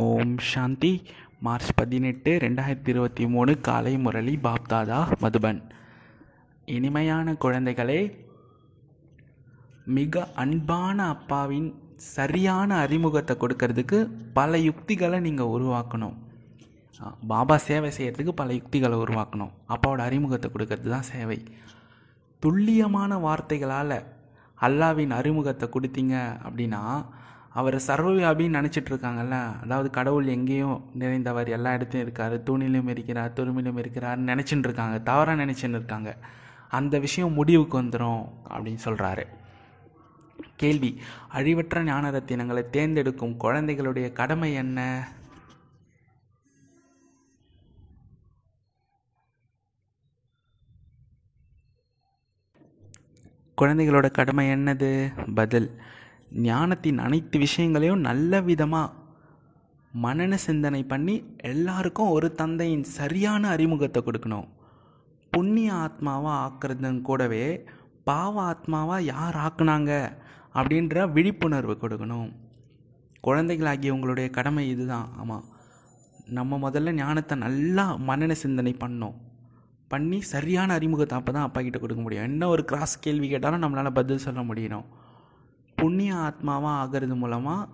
ஓம் சாந்தி. March பதினெட்டு ரெண்டாயிரத்தி இருபத்தி மூணு காலை முரளி பாப்தாதா மதுபன். இனிமையான குழந்தைகளே மிக அன்பான அப்பாவின் சரியான அறிமுகத்தை கொடுக்கறதுக்கு பல யுக்திகளை நீங்கள் உருவாக்கணும். பாபா சேவை செய்கிறதுக்கு பல யுக்திகளை உருவாக்கணும். அப்பாவோட அறிமுகத்தை கொடுக்கறது தான் சேவை. துல்லியமான வார்த்தைகளால் அல்லாவின் அறிமுகத்தை கொடுத்தீங்க அப்படின்னா அவர் சர்வவியாபின்னு நினச்சிட்டு இருக்காங்கல்ல அதாவது கடவுள் எங்கேயும் நிறைந்தவர் எல்லா இடத்தையும் இருக்கார் தூணிலும் இருக்கிறார் துருமிலும் இருக்கிறார்னு நினச்சின்னு இருக்காங்க தவறாக நினச்சின்னு இருக்காங்க அந்த விஷயம் முடிவுக்கு வந்துடும் அப்படின்னு சொல்கிறாரு கேள்வி அழிவற்ற ஞான ரத்தினங்களை தேர்ந்தெடுக்கும் குழந்தைகளுடைய கடமை என்ன? குழந்தைகளோட கடமை என்னது? பதில் ஞானத்தின் அனைத்து விஷயங்களையும் நல்ல விதமாக மனன சிந்தனை பண்ணி எல்லாருக்கும் ஒரு தந்தையின் சரியான அறிமுகத்தை கொடுக்கணும். புண்ணிய ஆத்மாவாக ஆக்குறதுன்னு கூடவே பாவ ஆத்மாவாக யார் ஆக்குனாங்க அப்படின்ற விழிப்புணர்வு கொடுக்கணும். குழந்தைகளாகிய உங்களுடைய கடமை இதுதான். ஆமாம் நம்ம முதல்ல ஞானத்தை நல்லா மனன சிந்தனை பண்ணோம் பண்ணி சரியான அறிமுகத்தை அப்போ தான் அப்பா கிட்ட கொடுக்க முடியும். என்ன ஒரு கிராஸ் கேள்வி கேட்டாலும் நம்மளால் பதில் சொல்ல முடியணும். புண்ணிய ஆத்மாவாக ஆகிறது மூலமாக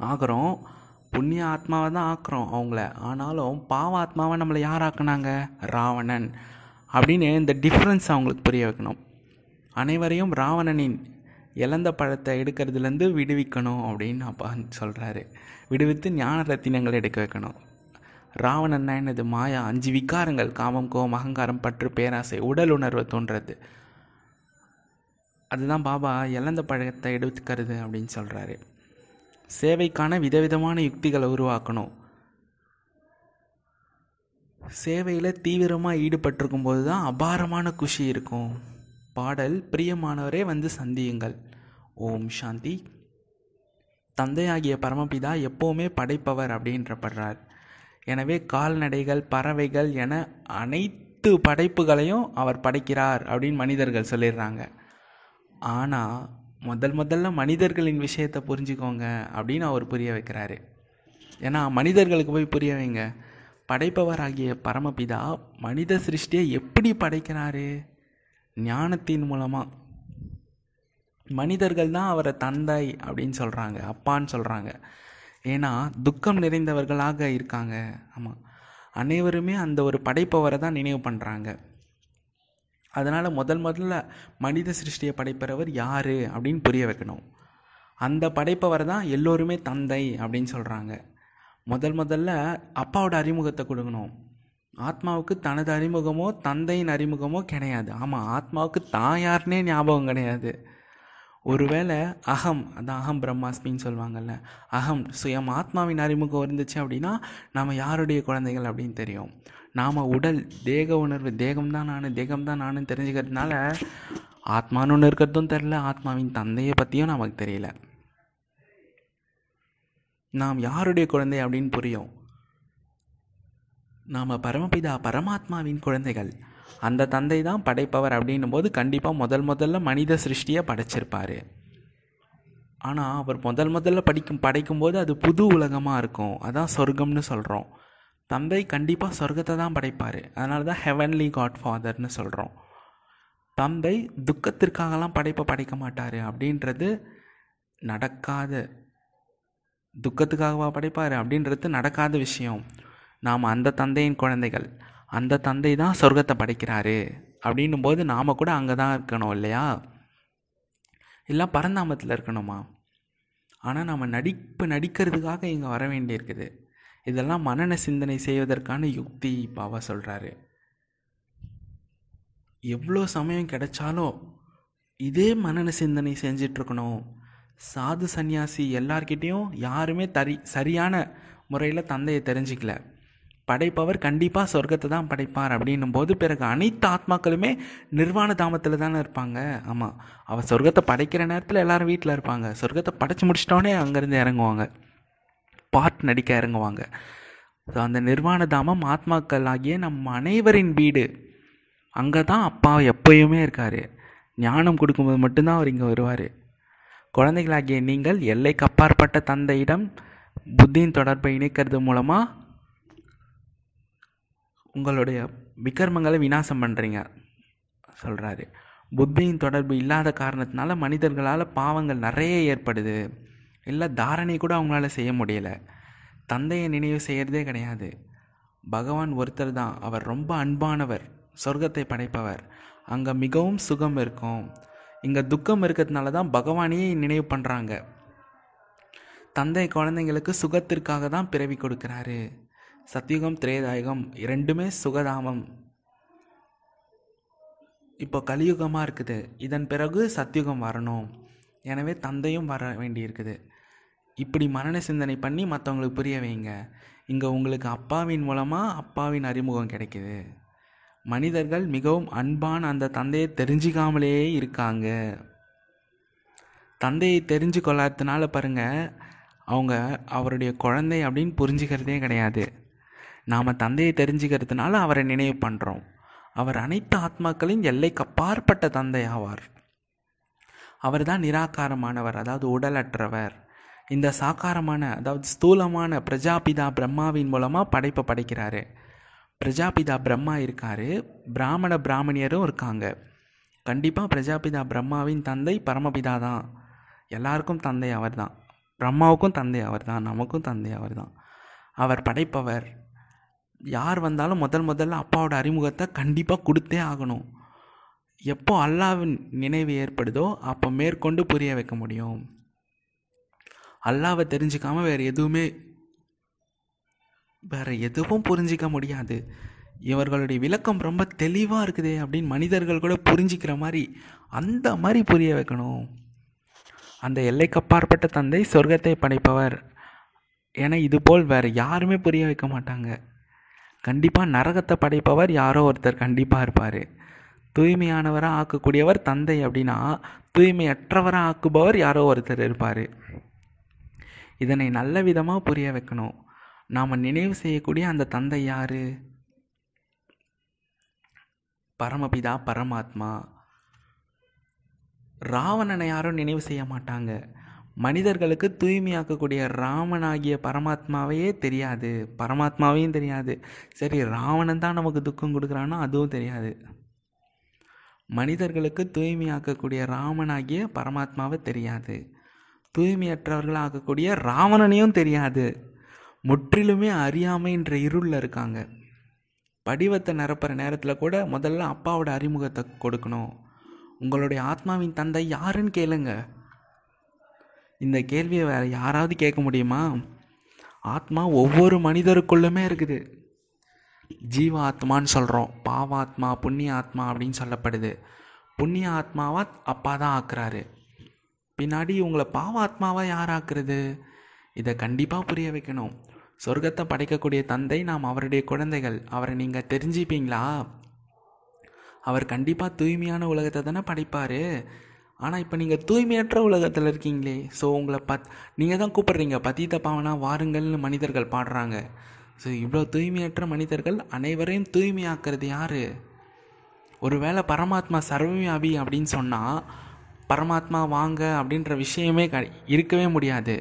ஆகிறோம். புண்ணிய ஆத்மாவை தான் ஆக்குறோம் அவங்கள. ஆனாலும் பாவ ஆத்மாவை நம்மளை யார் ஆக்குனாங்க? ராவணன். அப்படின்னு இந்த டிஃப்ரென்ஸ் அவங்களுக்கு புரிய வைக்கணும். அனைவரையும் ராவணனின் இழந்த பழத்தை எடுக்கிறதுலேருந்து விடுவிக்கணும் அப்படின்னு அப்பா சொல்கிறாரு விடுவித்து ஞான ரத்தினங்கள் எடுக்க வைக்கணும். ராவணன்னா என்னது? மாயா. அஞ்சு விகாரங்கள். காமம் கோம் அகங்காரம் பற்று பேராசை உடல் உணர்வை தோன்றது அதுதான் பாபா இழந்த பழக்கத்தை எடுத்துக்கிறது அப்படின்னு சொல்கிறாரு சேவைக்கான விதவிதமான யுக்திகளை உருவாக்கணும். சேவையில் தீவிரமாக ஈடுபட்டிருக்கும் போது தான் அபாரமான குஷி இருக்கும். பாடல் பிரியமானவரே வந்து சந்தியுங்கள். ஓம் சாந்தி. தந்தையாகிய பரமபிதா எப்போவுமே படைப்பவர் அப்படின்றப்படுறார். எனவே கால்நடைகள் பறவைகள் என அனைத்து படைப்புகளையும் அவர் படைக்கிறார் அப்படின்னு மனிதர்கள் சொல்லிடுறாங்க. ஆனால் முதல் முதல்ல மனிதர்களின் விஷயத்தை புரிஞ்சுக்கோங்க அப்படின்னு அவர் புரிய வைக்கிறாரு. ஏன்னா மனிதர்களுக்கு போய் புரிய வைங்க. படைப்பவராகிய பரமபிதா மனித சிருஷ்டியை எப்படி படைக்கிறாரு? ஞானத்தின் மூலமாக மனிதர்கள் தான் அவரை தந்தை அப்படின்னு சொல்கிறாங்க அப்பான்னு சொல்கிறாங்க ஏன்னா துக்கம் நிறைந்தவர்களாக இருக்காங்க. ஆமாம் அனைவருமே அந்த ஒரு படைப்பவரை தான் நினைவு பண்ணுறாங்க அதனால் முதல் முதல்ல மனித சிருஷ்டியை படைப்பவர் யார் அப்படின்னு புரிய வைக்கணும். அந்த படைப்பவர் தான் எல்லோருமே தந்தை அப்படின்னு சொல்கிறாங்க முதல் முதல்ல அப்பாவோட அறிமுகத்தை கொடுக்கணும். ஆத்மாவுக்கு தனது அறிமுகமோ தந்தையின் அறிமுகமோ கிடையாது. ஆமாம் ஆத்மாவுக்கு தான் யாருனே ஞாபகம் கிடையாது. ஒருவேளை அகம் அதான் அகம் பிரம்மாஸ்மின்னு சொல்லுவாங்கல்ல அகம் சுயம் ஆத்மாவின் அறிமுகம் இருந்துச்சு அப்படின்னா நம்ம யாருடைய குழந்தைகள் அப்படின்னு தெரியும். நாம் உடல் தேக உணர்வு தேகம்தான் நான் தேகம்தான் நான் தெரிஞ்சுக்கிறதுனால ஆத்மான்னு ஒன்று இருக்கிறதும் தெரில ஆத்மாவின் தந்தையை பற்றியும் நமக்கு தெரியல. நாம் யாருடைய குழந்தை அப்படின்னு புரியும்? நாம் பரமபிதா பரமாத்மாவின் குழந்தைகள். அந்த தந்தை தான் படைப்பவர் அப்படின்னும் போது கண்டிப்பாக முதல் முதல்ல மனித சிருஷ்டியை படைச்சிருப்பார். ஆனால் அவர் முதல் முதல்ல படிக்கும் படைக்கும்போது அது புது உலகமாக இருக்கும். அதான் சொர்க்கம்னு சொல்கிறோம் தந்தை கண்டிப்பாக சொர்க்கத்தை தான் படைப்பார். அதனால தான் ஹெவன்லி காட் ஃபாதர்னு சொல்கிறோம் தந்தை துக்கத்திற்காகலாம் படைப்பை படைக்க மாட்டார் அப்படின்றது நடக்காத துக்கத்துக்காகவா படைப்பார் அப்படின்றது நடக்காத விஷயம். நாம் அந்த தந்தையின் குழந்தைகள் அந்த தந்தை தான் சொர்க்கத்தை படைக்கிறாரு அப்படின்னும் போது நாம் கூட அங்கே தான் இருக்கணும் இல்லையா? இல்லை பரந்தாமத்தில் இருக்கணுமா? ஆனால் நம்ம நடிப்பு நடிக்கிறதுக்காக இங்கே வர வேண்டியிருக்குது. இதெல்லாம் மனன சிந்தனை செய்வதற்கான யுக்தி பாபா சொல்கிறாரு எவ்வளோ சமயம் கிடைச்சாலும் இதே மனன சிந்தனை செஞ்சிட்ருக்கணும். சாது சந்நியாசி எல்லார்கிட்டேயும் யாருமே தரி சரியான முறையில் தந்தையை தெரிஞ்சிக்கல. படைப்பவர் கண்டிப்பாக சொர்க்கத்தை தான் படைப்பார் அப்படின்னும் போது பிறகு அனைத்து ஆத்மாக்களுமே நிர்வாண தாமத்தில் தானே இருப்பாங்க. ஆமாம் அவள் சொர்க்கத்தை படைக்கிற நேரத்தில் எல்லாரும் வீட்டில் இருப்பாங்க. சொர்க்கத்தை படைச்சி முடிச்சிட்டோன்னே அங்கேருந்து இறங்குவாங்க. பாட் நடிக்க இறங்குவாங்க. ஸோ அந்த நிர்வாண தாமம் ஆத்மாக்கள் ஆகிய நம் அனைவரின் வீடு அங்கே தான் அப்பா எப்பயுமே இருக்கார். ஞானம் கொடுக்கும்போது மட்டும்தான் அவர் இங்கே வருவார். குழந்தைகளாகிய நீங்கள் எல்லைக்கு அப்பாற்பட்ட தந்தையிடம் புத்தியின் தொடர்பை இணைக்கிறது மூலமாக உங்களுடைய விக்ரமங்களை விநாசம் பண்ணுறீங்க சொல்கிறாரு புத்தியின் தொடர்பு இல்லாத காரணத்தினால மனிதர்களால் பாவங்கள் நிறைய ஏற்படுது. இல்லை தாரணை கூட அவங்களால செய்ய முடியல. தந்தையை நினைவு செய்கிறதே கிடையாது. பகவான் ஒருத்தர் தான். அவர் ரொம்ப அன்பானவர். சொர்க்கத்தை படைப்பவர். அங்கே மிகவும் சுகம் இருக்கும். இங்கே துக்கம் இருக்கிறதுனால தான் பகவானையே நினைவு பண்ணுறாங்க தந்தை குழந்தைங்களுக்கு சுகத்திற்காக தான் பிறவி கொடுக்குறாரு. சத்தியுகம் திரேதாயுகம் இரண்டுமே சுகதாமம். இப்போ கலியுகமாக இருக்குது. இதன் பிறகு சத்தியுகம் வரணும். எனவே தந்தையும் வர வேண்டியிருக்குது. இப்படி மரண சிந்தனை பண்ணி மற்றவங்களுக்கு புரிய வைங்க. இங்கே உங்களுக்கு அப்பாவின் மூலமாக அப்பாவின் அறிமுகம் கிடைக்குது. மனிதர்கள் மிகவும் அன்பான அந்த தந்தையை தெரிஞ்சிக்காமலேயே இருக்காங்க. தந்தையை தெரிஞ்சு கொள்ளாததுனால பாருங்கள் அவங்க அவருடைய குழந்தை அப்படின்னு புரிஞ்சுக்கிறதே கிடையாது. நாம் தந்தையை தெரிஞ்சுக்கிறதுனால அவரை நினைவு பண்ணுறோம் அவர் அனைத்து ஆத்மாக்களின் எல்லைக்கு அப்பாற்பட்ட தந்தை ஆவார். அவர் தான் நிராகாரமானவர் அதாவது உடலற்றவர். இந்த சாக்காரமான அதாவது ஸ்தூலமான பிரஜாபிதா பிரம்மாவின் மூலமாக படைப்பை படைக்கிறாரு. பிரஜாபிதா பிரம்மா இருக்காரு. பிராமண பிராமணியரும் இருக்காங்க. கண்டிப்பாக பிரஜாபிதா பிரம்மாவின் தந்தை பரமபிதா தான். எல்லாருக்கும் தந்தை அவர் தான் பிரம்மாவுக்கும் தந்தை அவர் தான் நமக்கும் தந்தை அவர் தான் அவர் படைப்பவர். யார் வந்தாலும் முதல் முதல்ல அப்பாவோட அறிமுகத்தை கண்டிப்பாக கொடுத்தே ஆகணும். எப்போ அல்லாவின் நினைவு ஏற்படுதோ அப்போ மேற்கொண்டு புரிய வைக்க முடியும். அல்லாவை தெரிஞ்சுக்காம வேறு எதுவுமே வேறு எதுவும் புரிஞ்சிக்க முடியாது. இவர்களுடைய விளக்கம் ரொம்ப தெளிவாக இருக்குதே அப்படின்னு மனிதர்கள் கூட புரிஞ்சிக்கிற மாதிரி அந்த மாதிரி புரிய வைக்கணும். அந்த எல்லைக்கப்பாற்பட்ட தந்தை சொர்க்கத்தை படைப்பவர். ஏன்னா இதுபோல் வேறு யாருமே புரிய வைக்க மாட்டாங்க. கண்டிப்பாக நரகத்தை படைப்பவர் யாரோ ஒருத்தர் கண்டிப்பாக இருப்பார். தூய்மையானவராக ஆக்கக்கூடியவர் தந்தை அப்படின்னா தூய்மையற்றவராக ஆக்குபவர் யாரோ ஒருத்தர் இருப்பார். இதனை நல்ல விதமாக புரிய வைக்கணும். நாம் நினைவு செய்யக்கூடிய அந்த தந்தை யார்? பரமபிதா பரமாத்மா. ராவணனை யாரும் நினைவு செய்ய மாட்டாங்க. மனிதர்களுக்கு தூய்மையாக்கக்கூடிய ராமனாகிய பரமாத்மாவையே தெரியாது. பரமாத்மாவையும் தெரியாது. சரி ராவணன் தான் நமக்கு துக்கம் கொடுக்குறானோ அதுவும் தெரியாது. மனிதர்களுக்கு தூய்மையாக்கக்கூடிய ராமனாகிய பரமாத்மாவை தெரியாது. தூய்மையற்றவர்களாக ஆக்கக்கூடிய ராவணனையும் தெரியாது. முற்றிலுமே அறியாமைன்ற இருளில் இருக்காங்க. படிவத்தை நிரப்புற நேரத்தில் கூட முதல்ல அப்பாவோட அறிமுகத்தை கொடுக்கணும். உங்களுடைய ஆத்மாவின் தந்தை யாருன்னு கேளுங்க. இந்த கேள்வியை வேறு யாராவது கேட்க முடியுமா? ஆத்மா ஒவ்வொரு மனிதருக்குள்ளுமே இருக்குது. ஜீவ ஆத்மான்னு சொல்கிறோம் பாவாத்மா புண்ணிய ஆத்மா அப்படின்னு சொல்லப்படுது. புண்ணிய ஆத்மாவா அப்பா தான் ஆக்குறாரு. பின்னாடி உங்களை பாவாத்மாவாக யார் ஆக்குறது இதை கண்டிப்பாக புரிய வைக்கணும். சொர்க்கத்தை படைக்கக்கூடிய தந்தை நாம் அவருடைய குழந்தைகள். அவரை நீங்கள் தெரிஞ்சுப்பீங்களா? அவர் கண்டிப்பாக தூய்மையான உலகத்தை தானே படைப்பார். ஆனால் இப்போ நீங்கள் தூய்மையற்ற உலகத்தில் இருக்கீங்களே. ஸோ உங்களை பத் நீங்கள் தான் கூப்பிட்றீங்க. பதீத பாவனா வாருங்கள்னு மனிதர்கள் பாடுறாங்க. ஸோ இவ்வளோ தூய்மையற்ற மனிதர்கள் அனைவரையும் தூய்மையாக்குறது யார்? ஒருவேளை பரமாத்மா சர்வவியாபி அப்படின்னு சொன்னால் பரமாத்மா வாங்க அப்படின்ற விஷயமே க இருக்கவே முடியாது.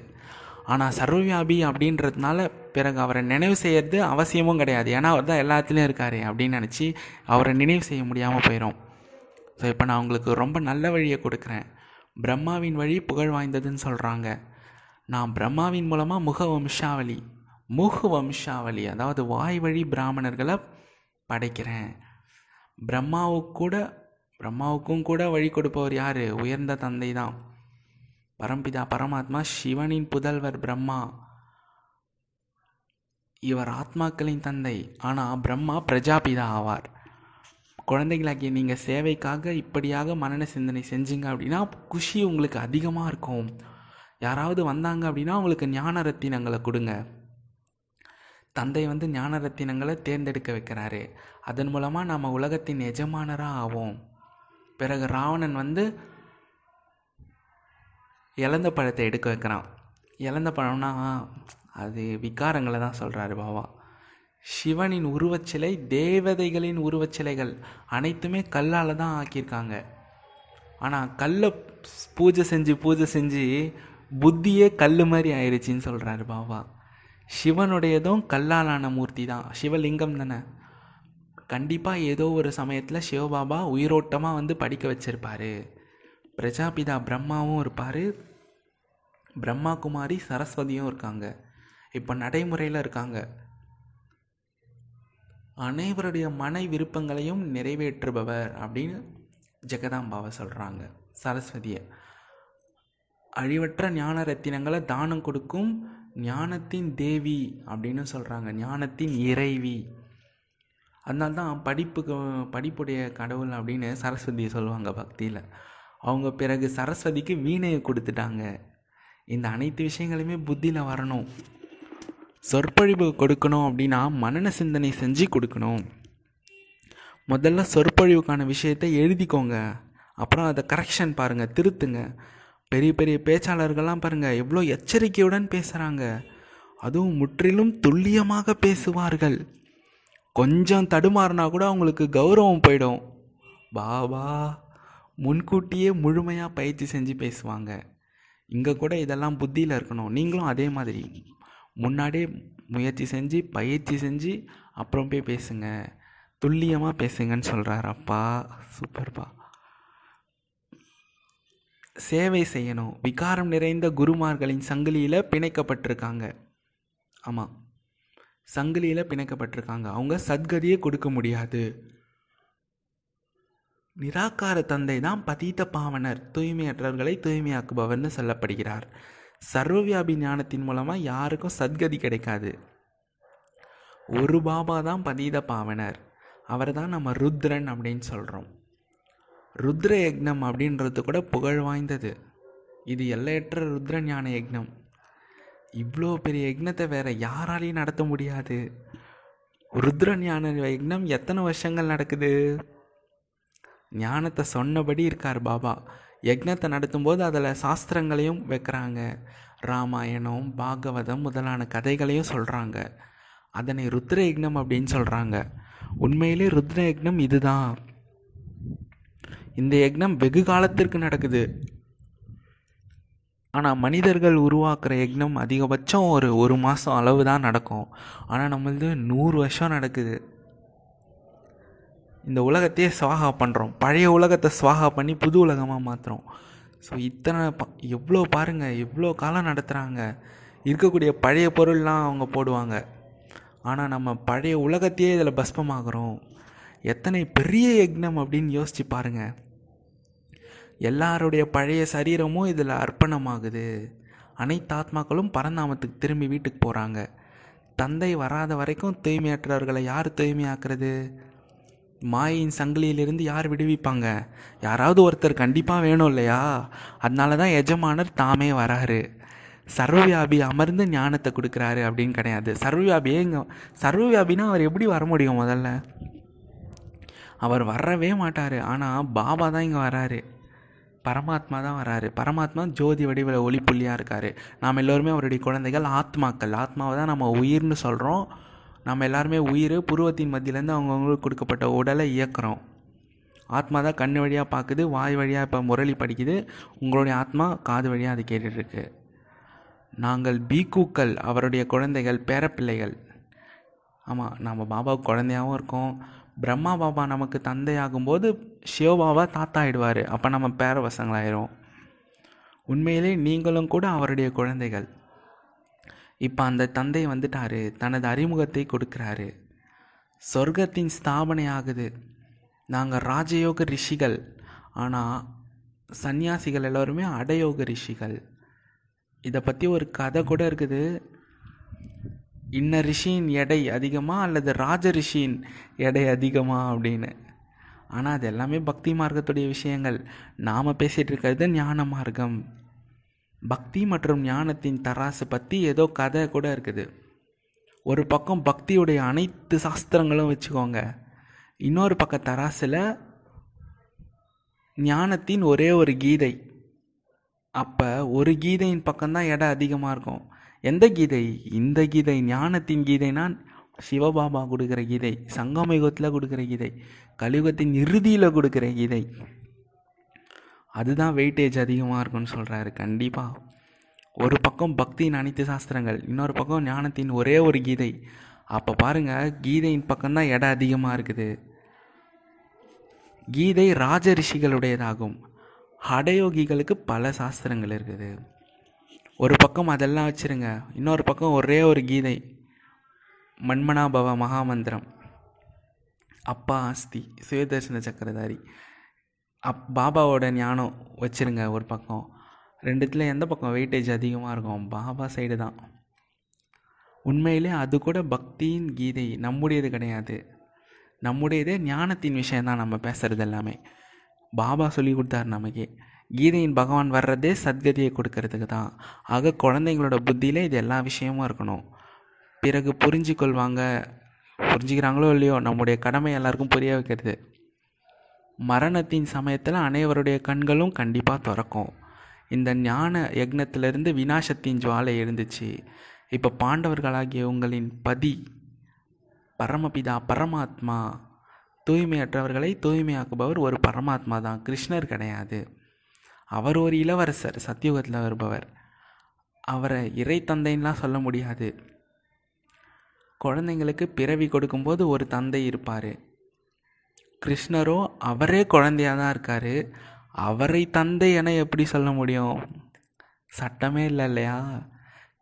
ஆனால் சர்வவியாபி அப்படின்றதுனால பிறகு அவரை நினைவு செய்கிறது அவசியமும் கிடையாது. ஏன்னா அவர் தான் எல்லாத்துலேயும் இருக்கார் அப்படின்னு நினச்சி அவரை நினைவு செய்ய முடியாமல் போயிடும் ஸோ இப்போ நான் உங்களுக்கு ரொம்ப நல்ல வழியை கொடுக்குறேன். பிரம்மாவின் வழி புகழ் வாய்ந்ததுன்னு சொல்கிறாங்க நான் பிரம்மாவின் மூலமாக முக வம்சாவளி முகு வம்சாவளி அதாவது வாய் வழி பிராமணர்களை படைக்கிறேன். பிரம்மாவுக்கு கூட பிரம்மாவுக்கும் கூட வழி கொடுப்பவர் யார்? உயர்ந்த தந்தை தான் பரம்பிதா பரமாத்மா சிவனின் புதல்வர் பிரம்மா. இவர் ஆத்மாக்களின் தந்தை. ஆனால் பிரம்மா பிரஜாபிதா ஆவார். குழந்தைகளாகிய நீங்கள் சேவைக்காக இப்படியாக மனன சிந்தனை செஞ்சீங்க அப்படின்னா குஷி உங்களுக்கு அதிகமாக இருக்கும். யாராவது வந்தாங்க அப்படின்னா அவங்களுக்கு ஞான ரத்தினங்களை கொடுங்க. தந்தை வந்து ஞான ரத்தினங்களை தேர்ந்தெடுக்க வைக்கிறாரு. அதன் மூலமாக நாம் உலகத்தின் எஜமானராக ஆவோம். பிறகு ராவணன் வந்து இழந்த பழத்தை எடுக்க வைக்கிறான். இழந்த பழம்னா அது விகாரங்களை தான் சொல்கிறாரு பாபா சிவனின் உருவச்சிலை தேவதைகளின் உருவச்சிலைகள் அனைத்துமே கல்லால் தான் ஆக்கியிருக்காங்க. ஆனால் கல்லை பூஜை செஞ்சு பூஜை செஞ்சு புத்தியே கல் மாதிரி ஆயிடுச்சின்னு சொல்கிறாரு பாபா சிவனுடையதும் கல்லாலான மூர்த்தி தான். சிவலிங்கம் தானே. கண்டிப்பாக ஏதோ ஒரு சமயத்தில் சிவபாபா உயிரோட்டமாக வந்து படிக்க வச்சிருப்பாரு. பிரஜாபிதா பிரம்மாவும் இருப்பார். பிரம்மா குமாரி சரஸ்வதியும் இருக்காங்க. இப்போ நடைமுறையில் இருக்காங்க. அனைவருடைய மனை விருப்பங்களையும் நிறைவேற்றுபவர் அப்படின்னு ஜெகதாம்பாவை சொல்கிறாங்க சரஸ்வதியை. அழிவற்ற ஞான ரத்தினங்களை தானம் கொடுக்கும் ஞானத்தின் தேவி அப்படின்னு சொல்கிறாங்க ஞானத்தின் இறைவி. அதனால தான் படிப்புக்கு படிப்புடைய கடவுள் அப்படின்னு சரஸ்வதியை சொல்லுவாங்க பக்தியில். அவங்க பிறகு சரஸ்வதிக்கு வீணையை கொடுத்துட்டாங்க. இந்த அனைத்து விஷயங்களுமே புத்தியில் வரணும். சொற்பொழிவு கொடுக்கணும் அப்படின்னா மனன சிந்தனை செஞ்சு கொடுக்கணும். முதல்ல சொற்பொழிவுக்கான விஷயத்தை எழுதிக்கோங்க. அப்புறம் அதை கரெக்ஷன் பாருங்கள் திருத்துங்க. பெரிய பெரிய பேச்சாளர்கள்லாம் பாருங்கள் எவ்வளோ எச்சரிக்கையுடன் பேசுகிறாங்க அதுவும் முற்றிலும் துல்லியமாக பேசுவார்கள். கொஞ்சம் தடுமாறினா கூட அவங்களுக்கு கௌரவம் போயிடும். பாபா முன்கூட்டியே முழுமையாக பயிற்சி செஞ்சு பேசுவாங்க. இங்கே கூட இதெல்லாம் புத்தியில் இருக்கணும். நீங்களும் அதே மாதிரி. முன்னாடியே முயற்சி செஞ்சு பயிற்சி செஞ்சு அப்புறம் போய் பேசுங்க. துல்லியமாக பேசுங்கன்னு சொல்கிறார் அப்பா. சூப்பர்ப்பா. சேவை செய்யணும். விகாரம் நிறைந்த குருமார்களின் சங்கிலியில் பிணைக்கப்பட்டிருக்காங்க. ஆமாம் சங்கிலியில் பிணைக்கப்பட்டிருக்காங்க. அவங்க சத்கதியை கொடுக்க முடியாது. நிராகார தந்தை தான் பதீத்த பாவனர் தூய்மையற்றவர்களை தூய்மையாக்குபவர்னு சொல்லப்படுகிறார். சர்வவியாபி ஞானத்தின் மூலமாக யாருக்கும் சத்கதி கிடைக்காது. ஒரு பாபா தான் பதீத பாவனர். அவர் தான் நம்ம ருத்ரன் அப்படின்னு சொல்கிறோம் ருத்ர யக்னம் அப்படின்றது கூட புகழ் வாய்ந்தது. இது எல்லையற்ற ருத்ர ஞான யக்னம். இவ்வளோ பெரிய யக்னத்தை வேற யாராலையும் நடத்த முடியாது. ருத்ர ஞான யக்னம் எத்தனை வருஷங்கள் நடக்குது? ஞானத்தை சொன்னபடி இருக்கார் பாபா. யக்னத்தை நடத்தும்போது அதில் சாஸ்திரங்களையும் வைக்கிறாங்க. ராமாயணம் பாகவதம் முதலான கதைகளையும் சொல்கிறாங்க அதனை ருத்ர யக்னம் அப்படின்னு சொல்கிறாங்க உண்மையிலே ருத்ர யக்னம் இதுதான். இந்த யக்னம் வெகு காலத்திற்கு நடக்குது. ஆனால் மனிதர்கள் உருவாக்குற யக்னம் அதிகபட்சம் ஒரு ஒரு மாதம் அளவு தான் நடக்கும் ஆனால் நம்மளது நூறு வருஷம் நடக்குது. இந்த உலகத்தையே சுவாகா பண்ணுறோம் பழைய உலகத்தை சுவாகா பண்ணி புது உலகமாக மாற்றுறோம் ஸோ இத்தனை ப எவ்வளோ பாருங்கள் எவ்வளோ காலம் நடத்துகிறாங்க இருக்கக்கூடிய பழைய பொருள்லாம் அவங்க போடுவாங்க. ஆனால் நம்ம பழைய உலகத்தையே இதில் பஸ்பமாகறோம் எத்தனை பெரிய யக்னம் அப்படின்னு யோசித்து பாருங்கள் எல்லாருடைய பழைய சரீரமும் இதில் அர்ப்பணமாகுது. அனைத்து ஆத்மாக்களும் பரந்தாமத்துக்கு திரும்பி வீட்டுக்கு போகிறாங்க தந்தை வராத வரைக்கும் தூய்மையற்றவர்களை யார் தூய்மையாக்குறது? மாயின் சங்கிலியிலிருந்து யார் விடுவிப்பாங்க? யாராவது ஒருத்தர் கண்டிப்பாக வேணும் இல்லையா? அதனால தான் எஜமானர் தாமே வராரு. சர்வவியாபி அமர்ந்து ஞானத்தை கொடுக்குறாரு அப்படின்னு கிடையாது. சர்வவியாபியே இங்கே சர்வவியாபின்னா அவர் எப்படி வர முடியும் முதல்ல? அவர் வரவே மாட்டார். ஆனால் பாபா தான் இங்கே வராரு. பரமாத்மா தான் வராரு. பரமாத்மா ஜோதி வடிவில் ஒளிப்புள்ளியாக இருக்கார். நாம் எல்லோருமே அவருடைய குழந்தைகள் ஆத்மாக்கள். ஆத்மாவை தான் நம்ம உயிர்னு சொல்கிறோம் நம்ம எல்லாருமே உயிர் புருவத்தின் மத்தியிலேருந்து அவங்கவுங்களுக்கு கொடுக்கப்பட்ட உடலை இயக்குகிறோம் ஆத்மா தான் கண் வழியாக பார்க்குது வாய் வழியாக இப்போ முரளி படிக்குது. உங்களுடைய ஆத்மா காது வழியாக அது கேட்டுட்ருக்கு. நாங்கள் பீக்கூக்கள் அவருடைய குழந்தைகள் பேரப்பிள்ளைகள். ஆமாம் நம்ம பாபாவுக்கு குழந்தையாகவும் இருக்கோம். பிரம்மா பாபா நமக்கு தந்தையாகும்போது சிவபாபா தாத்தா ஆயிடுவார் அப்போ நம்ம பேர பசங்களாயிரும் உண்மையிலே நீங்களும் கூட அவருடைய குழந்தைகள். இப்போ அந்த தந்தை வந்துட்டார். தனது அறிமுகத்தை கொடுக்குறாரு. சொர்க்கத்தின் ஸ்தாபனை ஆகுது நாங்கள் ராஜயோக ரிஷிகள். ஆனால் சந்நியாசிகள் எல்லோருமே அடயோக ரிஷிகள். இதை பற்றி ஒரு கதை கூட இருக்குது. இன்ன ரிஷியின் எடை அதிகமாக அல்லது ராஜ ரிஷியின் எடை அதிகமாக அப்படின்னு? ஆனால் அது எல்லாமே பக்தி மார்க்கத்துடைய விஷயங்கள். நாம் பேசிகிட்டு இருக்கிறது ஞான மார்க்கம். பக்தி மற்றும் ஞானத்தின் தராசு பற்றி ஏதோ கதை கூட இருக்குது. ஒரு பக்கம் பக்தியுடைய அனைத்து சாஸ்திரங்களும் வச்சுக்கோங்க. இன்னொரு பக்கம் தராசில் ஞானத்தின் ஒரே ஒரு கீதை. அப்போ ஒரு கீதையின் பக்கம்தான் எடை அதிகமாக இருக்கும். எந்த கீதை? இந்த கீதை ஞானத்தின் கீதைனா சிவபாபா கொடுக்குற கீதை சங்கமயுகத்தில் கொடுக்குற கீதை கலியுகத்தின் இறுதியில் கொடுக்குற கீதை. அதுதான் வெயிட்டேஜ் அதிகமாக இருக்கும்னு சொல்கிறாரு கண்டிப்பாக ஒரு பக்கம் பக்தியின் அனைத்து சாஸ்திரங்கள் இன்னொரு பக்கம் ஞானத்தின் ஒரே ஒரு கீதை. அப்போ பாருங்க கீதையின் பக்கம்தான் இடம் அதிகமாக இருக்குது. கீதை ராஜரிஷிகளுடையதாகும் ஹடயோகிகளுக்கு பல சாஸ்திரங்கள் இருக்குது. ஒரு பக்கம் அதெல்லாம் வச்சுருங்க. இன்னொரு பக்கம் ஒரே ஒரு கீதை. மண்மனாபவ மகாமந்திரம். அப்பா ஆஸ்தி சுயதர்சன சக்கரதாரி. அப் பாபாவோட ஞானம் வச்சிருங்க ஒரு பக்கம். ரெண்டுத்தில் எந்த பக்கம்? வெயிட்டேஜ் அதிகமாக இருக்கும். பாபா சைடு தான். உண்மையிலே அது கூட பக்தியின் கீதை. நம்முடையது கிடையாது. நம்முடையதே ஞானத்தின் விஷயந்தான் நம்ம பேசுகிறது எல்லாமே. பாபா சொல்லி கொடுத்தாரு நமக்கே. கீதையின் பகவான் வர்றதே சத்கதியை கொடுக்கறதுக்கு தான். ஆக குழந்தைங்களோட புத்தியில் இது எல்லா விஷயமும் இருக்கணும். பிறகு புரிஞ்சு கொள்வாங்க புரிஞ்சுக்கிறாங்களோ இல்லையோ நம்முடைய கடமை எல்லாருக்கும் புரிய வைக்கிறது. மரணத்தின் சமயத்தில் அனைவருடைய கண்களும் கண்டிப்பாக திறக்கும். இந்த ஞான யக்னத்திலிருந்து வினாசத்தின் ஜுவாலை எழுந்துச்சு. இப்போ பாண்டவர்களாகிய உங்களின் பதி பரமபிதா பரமாத்மா தூய்மையற்றவர்களை தூய்மையாக்குபவர் ஒரு பரமாத்மா தான். கிருஷ்ணர் கிடையாது. அவர் ஒரு இளவரசர் சத்தியுகத்தில் வருபவர் அவரை இறை தந்தைன்னெலாம் சொல்ல முடியாது. குழந்தைங்களுக்கு பிறவி கொடுக்கும்போது ஒரு தந்தை இருப்பார். கிருஷ்ணரோ அவரே குழந்தையாக தான் இருக்கார். அவரை தந்தை என எப்படி சொல்ல முடியும்? சட்டமே இல்லை இல்லையா?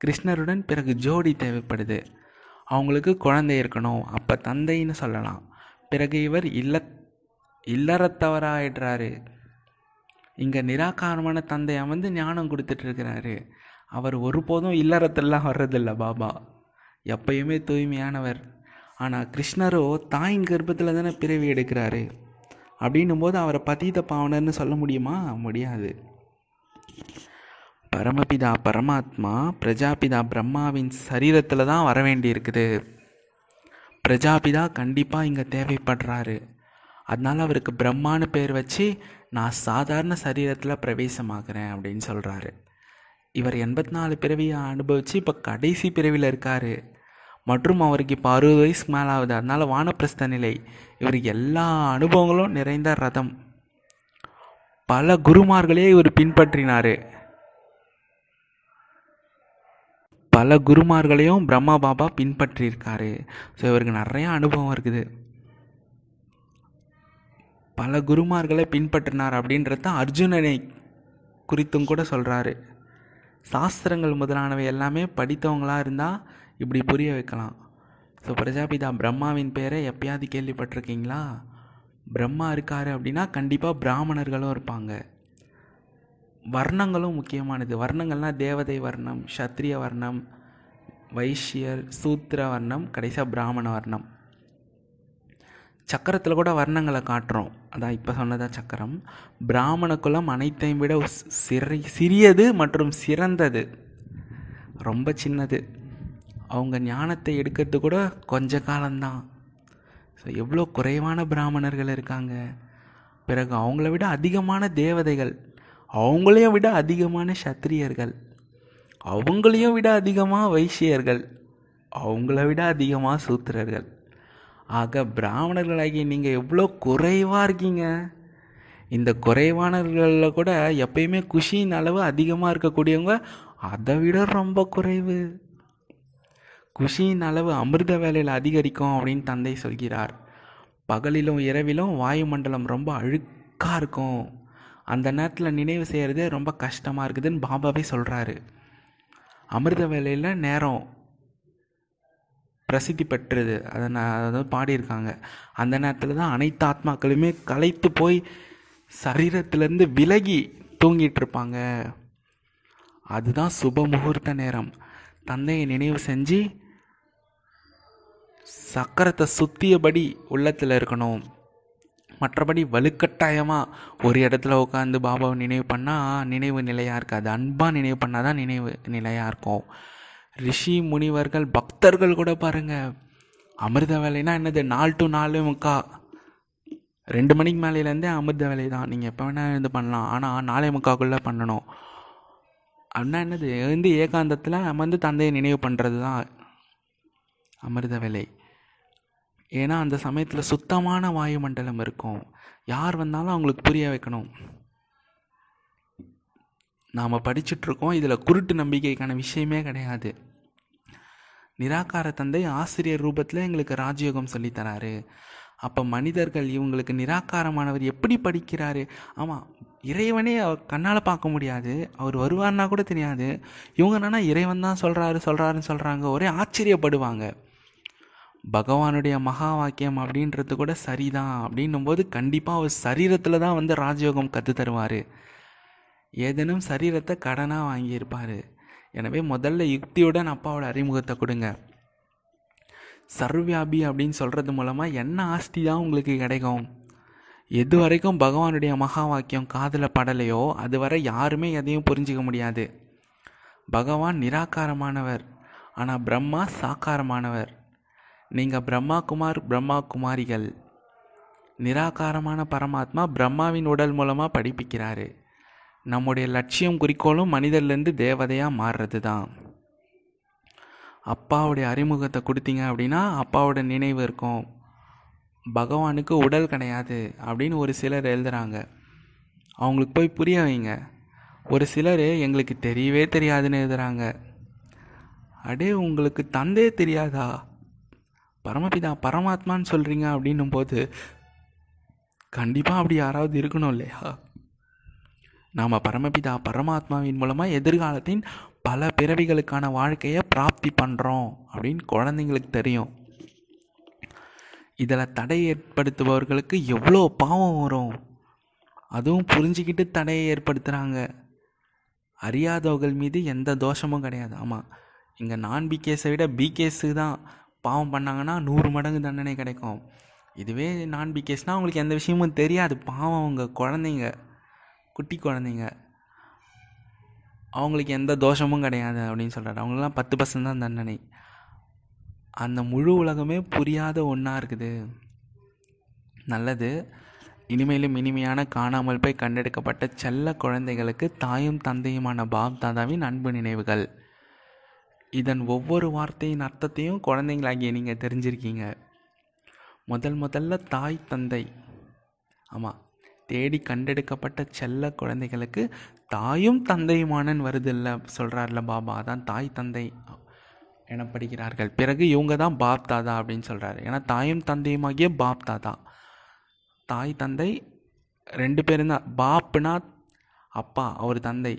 கிருஷ்ணருடன் பிறகு ஜோடி தேவைப்படுது. அவங்களுக்கு குழந்தை இருக்கணும். அப்போ தந்தைன்னு சொல்லலாம். பிறகு இவர் இல்ல இல்லறத்தவராகிடுறாரு இங்கே நிராகாரமான தந்தையை வந்து ஞானம் கொடுத்துட்ருக்கிறாரு அவர் ஒருபோதும் இல்லறத்தெல்லாம் வர்றதில்ல பாபா. எப்பயுமே தூய்மையானவர். ஆனால் கிருஷ்ணரோ தாயின் கர்ப்பத்தில் தானே பிறவி எடுக்கிறாரு. அப்படின்னும் போது அவரை பதீத பாவனர்னு சொல்ல முடியுமா? முடியாது. பரமபிதா பரமாத்மா பிரஜாபிதா பிரம்மாவின் சரீரத்தில் தான் வர வேண்டியிருக்குது. பிரஜாபிதா கண்டிப்பாக இங்கே தேவைப்படுறாரு. அதனால் அவருக்கு பிரம்மான்னு பேர் வச்சு நான் சாதாரண சரீரத்தில் பிரவேசமாகிறேன் அப்படின்னு சொல்கிறாரு இவர் எண்பத்தி நாலு பிறவியை அனுபவித்து இப்போ கடைசி பிறவியில் இருக்கார். மற்றும் அவருக்கு இப்போ அறுபது வயசுக்கு மேலே ஆகுது அதனால் வானப்பிரஸ்த நிலை. இவர் எல்லா அனுபவங்களும் நிறைந்த ரதம். பல குருமார்களே இவர் பின்பற்றினார். பல குருமார்களையும் பிரம்மா பாபா பின்பற்றியிருக்காரு. ஸோ இவருக்கு நிறையா அனுபவம் இருக்குது. பல குருமார்களை பின்பற்றினார் அப்படின்றத அர்ஜுனனை குறித்தும் கூட சொல்கிறாரு சாஸ்திரங்கள் முதலானவை எல்லாமே படித்தவங்களாக இருந்தால் இப்படி புரிய வைக்கலாம். ஸோ பிரஜாபிதா பிரம்மாவின் பேரை எப்பயாவது கேள்விப்பட்டிருக்கீங்களா? பிரம்மா இருக்கார் அப்படின்னா கண்டிப்பாக பிராமணர்களும் இருப்பாங்க. வர்ணங்களும் முக்கியமானது. வர்ணங்கள்னால் தேவதை வர்ணம் சத்திரிய வர்ணம் வைஷ்யர் சூத்திர வர்ணம் கடைசியாக பிராமண வர்ணம். சக்கரத்தில் கூட வர்ணங்களை காட்டுறோம். அதான் இப்போ சொன்னதா சக்கரம். பிராமண குலம் அனைத்தையும் விட சிறை சிறியது மற்றும் சிறந்தது. ரொம்ப சின்னது. அவங்க ஞானத்தை எடுக்கிறது கூட கொஞ்ச காலம்தான். ஸோ எவ்வளோ குறைவான பிராமணர்கள் இருக்காங்க. பிறகு அவங்கள விட அதிகமான தேவதைகள் அவங்களையும் விட அதிகமான சத்திரியர்கள் அவங்களையும் விட அதிகமாக வைசியர்கள் அவங்கள விட அதிகமாக சூத்திரர்கள். ஆக பிராமணர்களாகி நீங்கள் எவ்வளோ குறைவாக இருக்கீங்க? இந்த குறைவானவர்களில் கூட எப்பயுமே குஷியின் அளவு அதிகமாக இருக்கக்கூடியவங்க அதை விட ரொம்ப குறைவு. குஷியின் அளவு அமிர்த வேலையில் அதிகரிக்கும் அப்படின்னு தந்தை சொல்கிறார். பகலிலும் இரவிலும் வாயுமண்டலம் ரொம்ப அழுக்காக இருக்கும். அந்த நேரத்தில் நினைவு செய்கிறதே ரொம்ப கஷ்டமாக இருக்குதுன்னு பாபாவே சொல்கிறாரு அமிர்த வேலையில் நேரம் பிரசித்தி பெற்றது. அதை நான் அதாவது பாடியிருக்காங்க. அந்த நேரத்தில் தான் அனைத்து ஆத்மாக்களுமே கலைத்து போய் சரீரத்திலேருந்து விலகி தூங்கிட்டு இருப்பாங்க அதுதான் சுப முகூர்த்த நேரம். தந்தையை நினைவு செஞ்சு சக்கரத்தை சுற்றியபடி உள்ளத்தில் இருக்கணும். மற்றபடி வலுக்கட்டாயமாக ஒரு இடத்துல உட்காந்து பாபாவை நினைவு பண்ணால் நினைவு நிலையாக இருக்காது. அன்பாக நினைவு பண்ணால் தான் நினைவு நிலையாக இருக்கும். ரிஷி முனிவர்கள் பக்தர்கள் கூட பாருங்கள் அமிர்த வேலைனா என்னது? நாலு டு நாலு முக்கா. ரெண்டு மணிக்கு மேலேருந்தே அமிர்த வேலை தான். நீங்கள் எப்போ வேணால் இது பண்ணலாம். ஆனால் நாலே முக்காக்குள்ளே பண்ணணும். அப்படின்னா என்னது? எழுந்து ஏகாந்தத்தில் அமர்ந்து தந்தையை நினைவு பண்ணுறது தான் அமிர்த வேலை. ஏன்னா அந்த சமயத்தில் சுத்தமான வாயுமண்டலம் இருக்கும். யார் வந்தாலும் அவங்களுக்கு புரிய வைக்கணும். நாம் படிச்சுட்ருக்கோம் இதில் குருட்டு நம்பிக்கைக்கான விஷயமே கிடையாது. நிராகார தந்தை ஆசிரியர் ரூபத்தில் எங்களுக்கு ராஜயோகம் சொல்லித்தராரு அப்போ மனிதர்கள் இவங்களுக்கு நிராகாரமானவர் எப்படி படிக்கிறாரு? ஆமாம் இறைவனே அவர் கண்ணால் பார்க்க முடியாது. அவர் வருவார்னா கூட தெரியாது. இவங்க என்னன்னா இறைவன் தான் சொல்கிறாரு சொல்கிறாருன்னு சொல்கிறாங்க ஒரே ஆச்சரியப்படுவாங்க. பகவானுடைய மகா வாக்கியம் அப்படின்றது கூட சரிதான். அப்படின்னும் போது கண்டிப்பாக அவர் சரீரத்தில் தான் வந்து ராஜயோகம் கற்று தருவார். ஏதேனும் சரீரத்தை கடனாக வாங்கியிருப்பார். எனவே முதல்ல யுக்தியுடன் அப்பாவோட அறிமுகத்தை கொடுங்க. சர்வியாபி அப்படின்னு சொல்கிறது மூலமாக என்ன ஆஸ்தி தான் உங்களுக்கு கிடைக்கும்? எது வரைக்கும் பகவானுடைய மகா வாக்கியம் காதில் படலையோ அதுவரை யாருமே எதையும் புரிஞ்சிக்க முடியாது. பகவான் நிராகாரமானவர் ஆனால் பிரம்மா சாக்காரமானவர். நீங்கள் பிரம்மா குமார் பிரம்மா குமாரிகள் நிராகாரமான பரமாத்மா பிரம்மாவின் உடல் மூலமாக படிப்பிக்கிறாரு. நம்முடைய லட்சியம் குறிக்கோளும் மனிதர்லேருந்து தேவதையாக மாறுறது தான். அப்பாவுடைய அறிமுகத்தை கொடுத்தீங்க அப்படின்னா அப்பாவோட நினைவு இருக்கும். பகவானுக்கு உடல் கிடையாது அப்படின்னு ஒரு சிலர் எழுதுகிறாங்க அவங்களுக்கு போய் புரிய வைங்க. ஒரு சிலர் எங்களுக்கு தெரியவே தெரியாதுன்னு எழுதுகிறாங்க அடே உங்களுக்கு தந்தே தெரியாதா? பரமபிதா பரமாத்மான்னு சொல்கிறீங்க அப்படின்னும் போது கண்டிப்பாக அப்படி யாராவது இருக்கணும் இல்லையா? நாம் பரமபிதா பரமாத்மாவின் மூலமாக எதிர்காலத்தின் பல பிறவிகளுக்கான வாழ்க்கையை பிராப்தி பண்ணுறோம் அப்படின்னு குழந்தைங்களுக்கு தெரியும். இதில் தடை ஏற்படுத்துபவர்களுக்கு எவ்வளோ பாவம் வரும்? அதுவும் புரிஞ்சிக்கிட்டு தடையை ஏற்படுத்துகிறாங்க அறியாதவர்கள் மீது எந்த தோஷமும் கிடையாது. ஆமாம் இங்கே நான் பிகேஸை விட பிகேஸு தான் பாவம் பண்ணாங்கன்னா நூறு மடங்கு தண்டனை கிடைக்கும். இதுவே நான் பிகேஸ்னால் அவங்களுக்கு எந்த விஷயமும் தெரியாது. பாவம் அவங்க குழந்தைங்க. குட்டி குழந்தைங்க. அவங்களுக்கு எந்த தோஷமும் கிடையாது அப்படின்னு சொல்கிறாரு அவங்களாம் பத்து பர்சன்ட் தான் தண்டனை. அந்த முழு உலகமே புரியாத ஒன்றா இருக்குது. நல்லது. இனிமேலும் இனிமையான காணாமல் போய் கண்டெடுக்கப்பட்ட செல்ல குழந்தைகளுக்கு தாயும் தந்தையுமான பாப் தாதாவின் அன்பு நினைவுகள். இதன் ஒவ்வொரு வார்த்தையின் அர்த்தத்தையும் குழந்தைங்களாகிய நீங்கள் தெரிஞ்சிருக்கீங்க. முதல் முதல்ல தாய் தந்தை. ஆமாம் தேடி கண்டெடுக்கப்பட்ட செல்ல குழந்தைகளுக்கு தாயும் தந்தையுமானன் வருதில்ல சொல்கிறார்ல பாபா. அதான் தாய் தந்தை என படிக்கிறார்கள் பிறகு இவங்க தான் பாப் தாதா அப்படின்னு சொல்கிறாரு ஏன்னா தாயும் தந்தையுமாகிய பாப் தாதா தாய் தந்தை ரெண்டு பேரும் தான். பாப்புனா அப்பா அவர் தந்தை.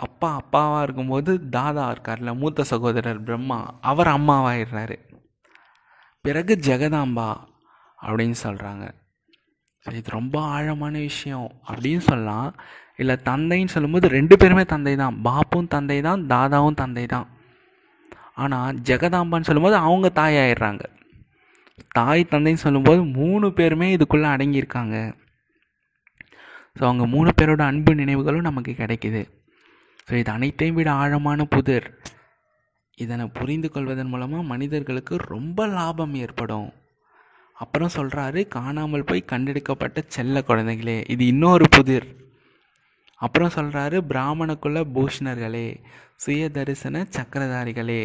அப்பா அப்பாவாக இருக்கும்போது தாதா இருக்கார்ல மூத்த சகோதரர் பிரம்மா. அவர் அம்மாவாயிடுறாரு. பிறகு ஜெகதாம்பா அப்படின்னு சொல்கிறாங்க இது ரொம்ப ஆழமான விஷயம் அப்படின்னு சொல்லலாம். இல்லை தந்தைன்னு சொல்லும்போது ரெண்டு பேருமே தந்தை தான் பாப்பும் தந்தை தான் தாதாவும் தந்தை தான் ஆனால் ஜெகதாம்பான்னு சொல்லும்போது அவங்க தாய் ஆயிடுறாங்க தாய் தந்தைன்னு சொல்லும்போது மூணு பேருமே இதுக்குள்ளே அடங்கியிருக்காங்க. ஸோ அவங்க மூணு பேரோட அன்பு நினைவுகளும் நமக்கு கிடைக்குது. ஸோ இது அனைத்தையும் விட ஆழமான புதிர். இதனை புரிந்து கொள்வதன் மூலமாக மனிதர்களுக்கு ரொம்ப லாபம் ஏற்படும். அப்புறம் சொல்கிறாரு காணாமல் போய் கண்டெடுக்கப்பட்ட செல்ல குழந்தைகளே இது இன்னொரு புதிர். அப்புறம் சொல்கிறாரு பிராமணக்குள்ள பூஷணர்களே சுய தரிசன சக்கரதாரிகளே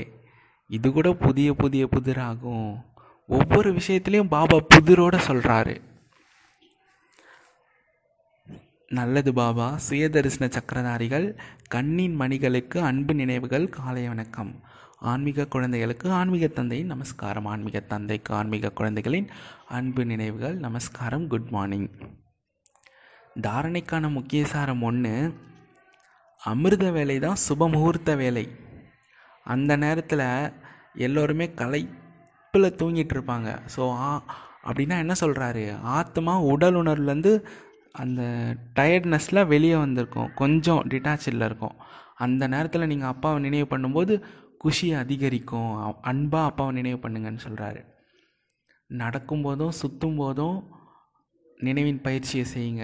இது கூட புதிய புதிய புதிராகும். ஒவ்வொரு விஷயத்துலையும் பாபா புதிரோட சொல்கிறாரு நல்லது பாபா சுயதரிசன சக்கரதாரிகள் கண்ணின் மணிகளுக்கு அன்பு நினைவுகள் காலை வணக்கம். ஆன்மீக குழந்தைகளுக்கு ஆன்மீக தந்தையின் நமஸ்காரம் ஆன்மீக தந்தைக்கு ஆன்மீக குழந்தைகளின் அன்பு நினைவுகள் நமஸ்காரம் குட் மார்னிங் தாரணைக்கான முக்கிய சாரம் ஒன்று அமிர்த வேலை தான் சுப முகூர்த்த வேலை. அந்த நேரத்தில் எல்லோருமே களைப்பில் தூங்கிட்டு இருப்பாங்க. ஸோ அப்படின்னா என்ன சொல்கிறாரு ஆத்மா உடல் உணர்வுலேருந்து அந்த டயர்ட்னஸில் வெளியே வந்திருக்கும். கொஞ்சம் டிட்டாச்சில் இருக்கும். அந்த நேரத்தில் நீங்கள் அப்பாவை நினைவு பண்ணும்போது குஷியை அதிகரிக்கும். அன்பாக அப்பாவை நினைவு பண்ணுங்கன்னு சொல்கிறாரு நடக்கும்போதும் சுற்றும் போதும் நினைவின் பயிற்சியை செய்யுங்க.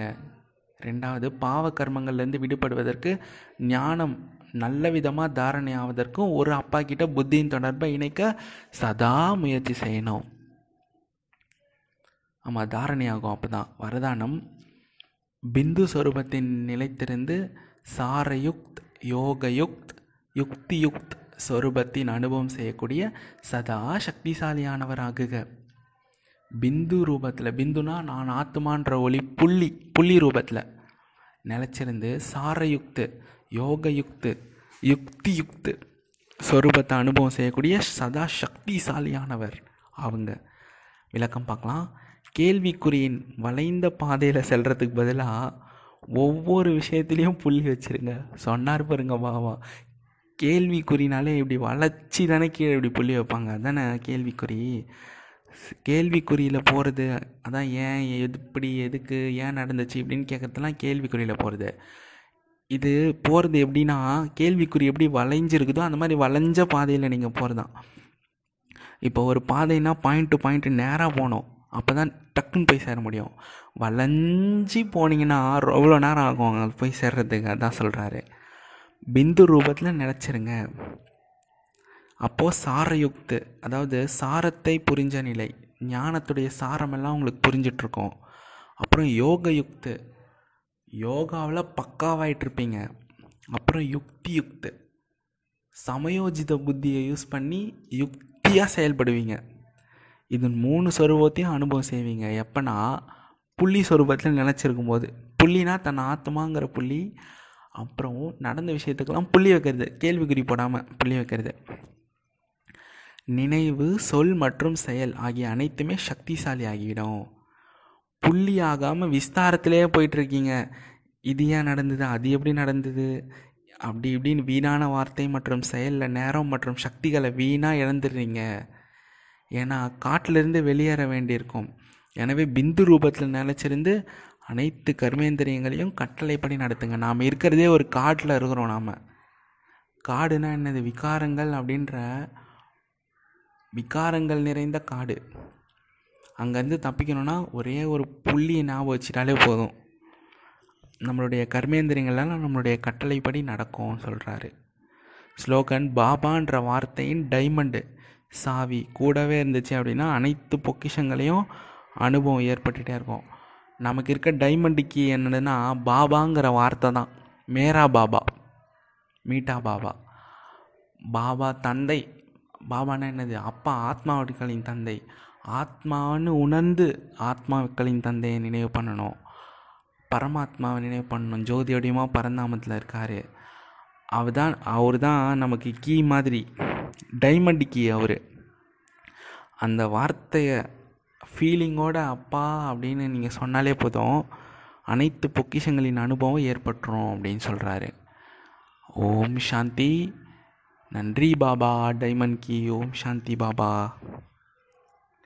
ரெண்டாவது பாவ கர்மங்கள்லேருந்து விடுபடுவதற்கு ஞானம் நல்ல விதமாக தாரணை ஆவதற்கும் ஒரு அப்பா கிட்ட புத்தியின் தொடர்பை இணைக்க சதா முயற்சி செய்யணும். ஆமாம் தாரணை ஆகும் அப்போ தான் வரதானம் பிந்து சொரூபத்தின் நிலைத்திருந்து சாரயுக்த் யோகயுக்த் யுக்தியுக்த் சொரூபத்தின் அனுபவம் செய்யக்கூடிய சதா சக்திசாலியானவராகுக பிந்து ரூபத்தில் பிந்துனா நான் ஆத்மான்ற ஒளி புள்ளி புள்ளி ரூபத்தில். நிலச்சிருந்து சாரயுக்து யோகயுக்து யுக்தி யுக்து சொரூபத்தை அனுபவம் செய்யக்கூடிய சதா சக்திசாலியானவர் அவங்க விளக்கம் பார்க்கலாம். கேள்விக்குறியின் வளைந்த பாதையில் செல்கிறதுக்கு பதிலாக ஒவ்வொரு விஷயத்துலேயும் புள்ளி வச்சுருங்க. சொன்னார் பாருங்க பாவா கேள்விக்குறினாலே இப்படி வளர்ச்சி தானே கீழே இப்படி புள்ளி வைப்பாங்க. அதானே கேள்விக்குறி? கேள்விக்குறியில் போகிறது அதான் ஏன் எப்படி எதுக்கு ஏன் நடந்துச்சு இப்படின்னு கேட்குறதுலாம் கேள்விக்குறியில் போகிறது இது போகிறது எப்படின்னா கேள்விக்குறி எப்படி வளைஞ்சிருக்குதோ அந்த மாதிரி வளைஞ்ச பாதையில் நீங்கள் போகிறதான் இப்போ ஒரு பாதைனா பாயிண்ட் டு பாயிண்ட் நேராக போகணும். அப்போ தான் டக்குன்னு போய் சேர முடியும். வளைஞ்சி போனீங்கன்னா எவ்வளோ நேரம் ஆகும் அங்கே போய் சேர்றதுக்கு. அதான் சொல்கிறாரு பிந்து ரூபத்தில் நினச்சிருங்க அப்போது சாரயுக்து அதாவது சாரத்தை புரிஞ்ச நிலை ஞானத்துடைய சாரமெல்லாம் உங்களுக்கு புரிஞ்சிட்ருக்கோம். அப்புறம் யோக யுக்து யோகாவில் பக்காவாயிட்டிருப்பீங்க அப்புறம் யுக்தி யுக்து சமயோஜித புத்தியை யூஸ் பண்ணி யுக்தியாக செயல்படுவீங்க. இது மூணு சொருபத்தையும் அனுபவம் செய்வீங்க. எப்போனா புள்ளி சொரூபத்தில் நினச்சிருக்கும் போது புள்ளினா தன் ஆத்மாங்கிற புள்ளி அப்புறம் நடந்த விஷயத்துக்கெல்லாம் புள்ளி வைக்கிறது. கேள்விக்குறி போடாமல் புள்ளி வைக்கிறது. நினைவு சொல் மற்றும் செயல் ஆகிய அனைத்துமே சக்திசாலி ஆகிவிடும். புள்ளி ஆகாமல் விஸ்தாரத்திலே போயிட்டுருக்கீங்க. இது ஏன் நடந்தது? அது எப்படி நடந்தது? அப்படி இப்படின்னு வீணான வார்த்தை மற்றும் செயலில் நேரம் மற்றும் சக்திகளை வீணாக இழந்துடுறீங்க. ஏன்னா காட்டிலிருந்து வெளியேற வேண்டியிருக்கும். எனவே பிந்து ரூபத்தில் நிலச்சிருந்து அனைத்து கர்மேந்திரியங்களையும் கட்டளைப்படி நடத்துங்க. நாம் இருக்கிறதே ஒரு காட்டில் இருக்கிறோம் நாம். காடுனா என்னது? விகாரங்கள் அப்படின்ற விகாரங்கள் நிறைந்த காடு. அங்கேருந்து தப்பிக்கணும்னா ஒரே ஒரு புள்ளியை ஞாபகம் வச்சுட்டாலே போதும். நம்மளுடைய கர்மேந்திரியங்கள்லாம் நம்மளுடைய கட்டளைப்படி நடக்கும் சொல்கிறாரு ஸ்லோகன் பாபான்ற வார்த்தையின் டைமண்டு சாவி. கூடவே இருந்துச்சு அப்படின்னா அனைத்து பொக்கிஷங்களையும் அனுபவம் ஏற்பட்டுகிட்டே இருக்கும். நமக்கு இருக்க டைமண்டு கீ என்னதுன்னா பாபாங்கிற வார்த்தை தான் மேரா பாபா. மீட்டா பாபா. பாபா தந்தை. பாபான்னா என்னது? அப்பா ஆத்மாவுக்களின் தந்தை. ஆத்மான்னு உணர்ந்து ஆத்மாக்களின் தந்தையை நினைவு பண்ணணும். பரமாத்மாவை நினைவு பண்ணணும். ஜோதியோடியமாக பரந்தாமத்தில் இருக்கார். அவர் தான் அவர் தான் நமக்கு கீ மாதிரி. டைமண்ட் கீ அவர். அந்த வார்த்தையை ஃபீலிங்கோட அப்பா அப்படின்னு நீங்கள் சொன்னாலே போதும். அனைத்து பொக்கிஷங்களின் அனுபவம் ஏற்பட்டுரும் அப்படின்னு சொல்கிறாரு ஓம் சாந்தி. நன்றி பாபா. டைமண்ட் கி ஓம் சாந்தி பாபா.